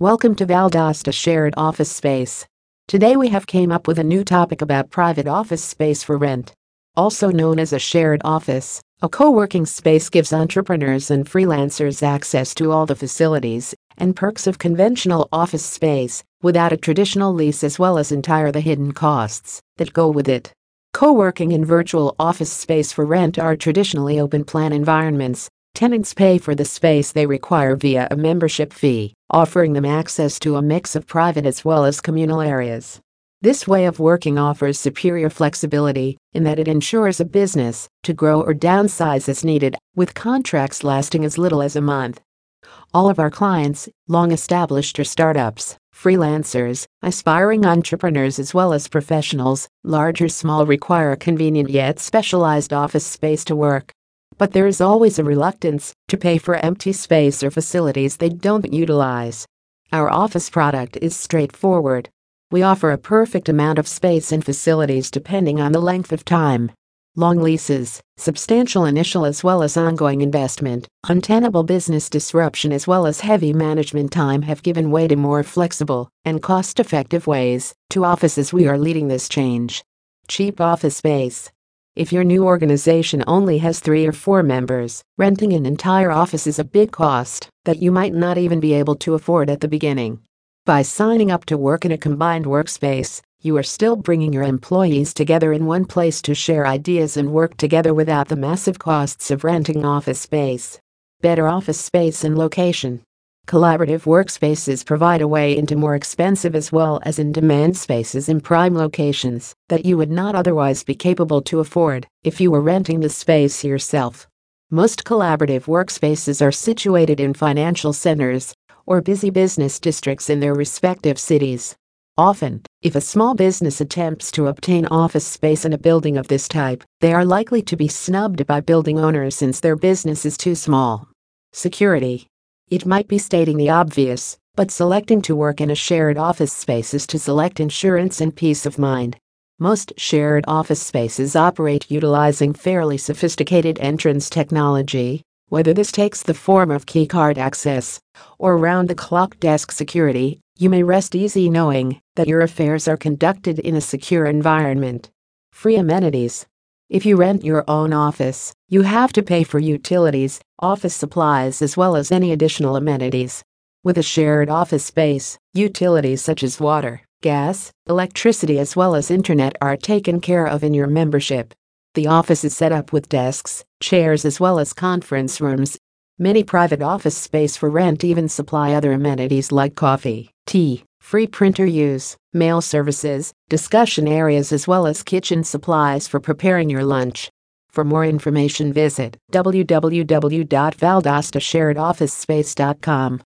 Welcome to Valdosta Shared Office Space. Today we have came up with a new topic about private office space for rent. Also known as a shared office, a co-working space gives entrepreneurs and freelancers access to all the facilities and perks of conventional office space without a traditional lease as well as entire the hidden costs that go with it. Co-working and virtual office space for rent are traditionally open plan environments Tenants pay for the space they require via a membership fee, offering them access to a mix of private as well as communal areas. This way of working offers superior flexibility in that it ensures a business to grow or downsize as needed, with contracts lasting as little as a month. All of our clients, long established or startups, freelancers, aspiring entrepreneurs, as well as professionals, large or small, require a convenient yet specialized office space to work. But there is always a reluctance to pay for empty space or facilities they don't utilize. Our office product is straightforward. We offer a perfect amount of space and facilities depending on the length of time. Long leases, substantial initial as well as ongoing investment, untenable business disruption as well as heavy management time have given way to more flexible and cost effective ways to offices we are leading this change. Cheap office space. If your new organization only has three or four members, renting an entire office is a big cost that you might not even be able to afford at the beginning. By signing up to work in a combined workspace, you are still bringing your employees together in one place to share ideas and work together without the massive costs of renting office space. Better office space and location. Collaborative workspaces provide a way into more expensive as well as in demand spaces in prime locations that you would not otherwise be capable to afford if you were renting the space yourself. Most collaborative workspaces are situated in financial centers or busy business districts in their respective cities. Often, if a small business attempts to obtain office space in a building of this type, they are likely to be snubbed by building owners since their business is too small. Security it might be stating the obvious, but selecting to work in a shared office space is to select insurance and peace of mind. Most shared office spaces operate utilizing fairly sophisticated entrance technology, whether this takes the form of keycard access or round the clock desk security, you may rest easy knowing that your affairs are conducted in a secure environment. Free amenities. If you rent your own office, you have to pay for utilities, office supplies, as well as any additional amenities. With a shared office space, utilities such as water, gas, electricity, as well as internet are taken care of in your membership. The office is set up with desks, chairs, as well as conference rooms. Many private office space for rent even supply other amenities like coffee, tea, free printer use, mail services, discussion areas, as well as kitchen supplies for preparing your lunch. For more information, visit www.valdostasharedofficespace.com.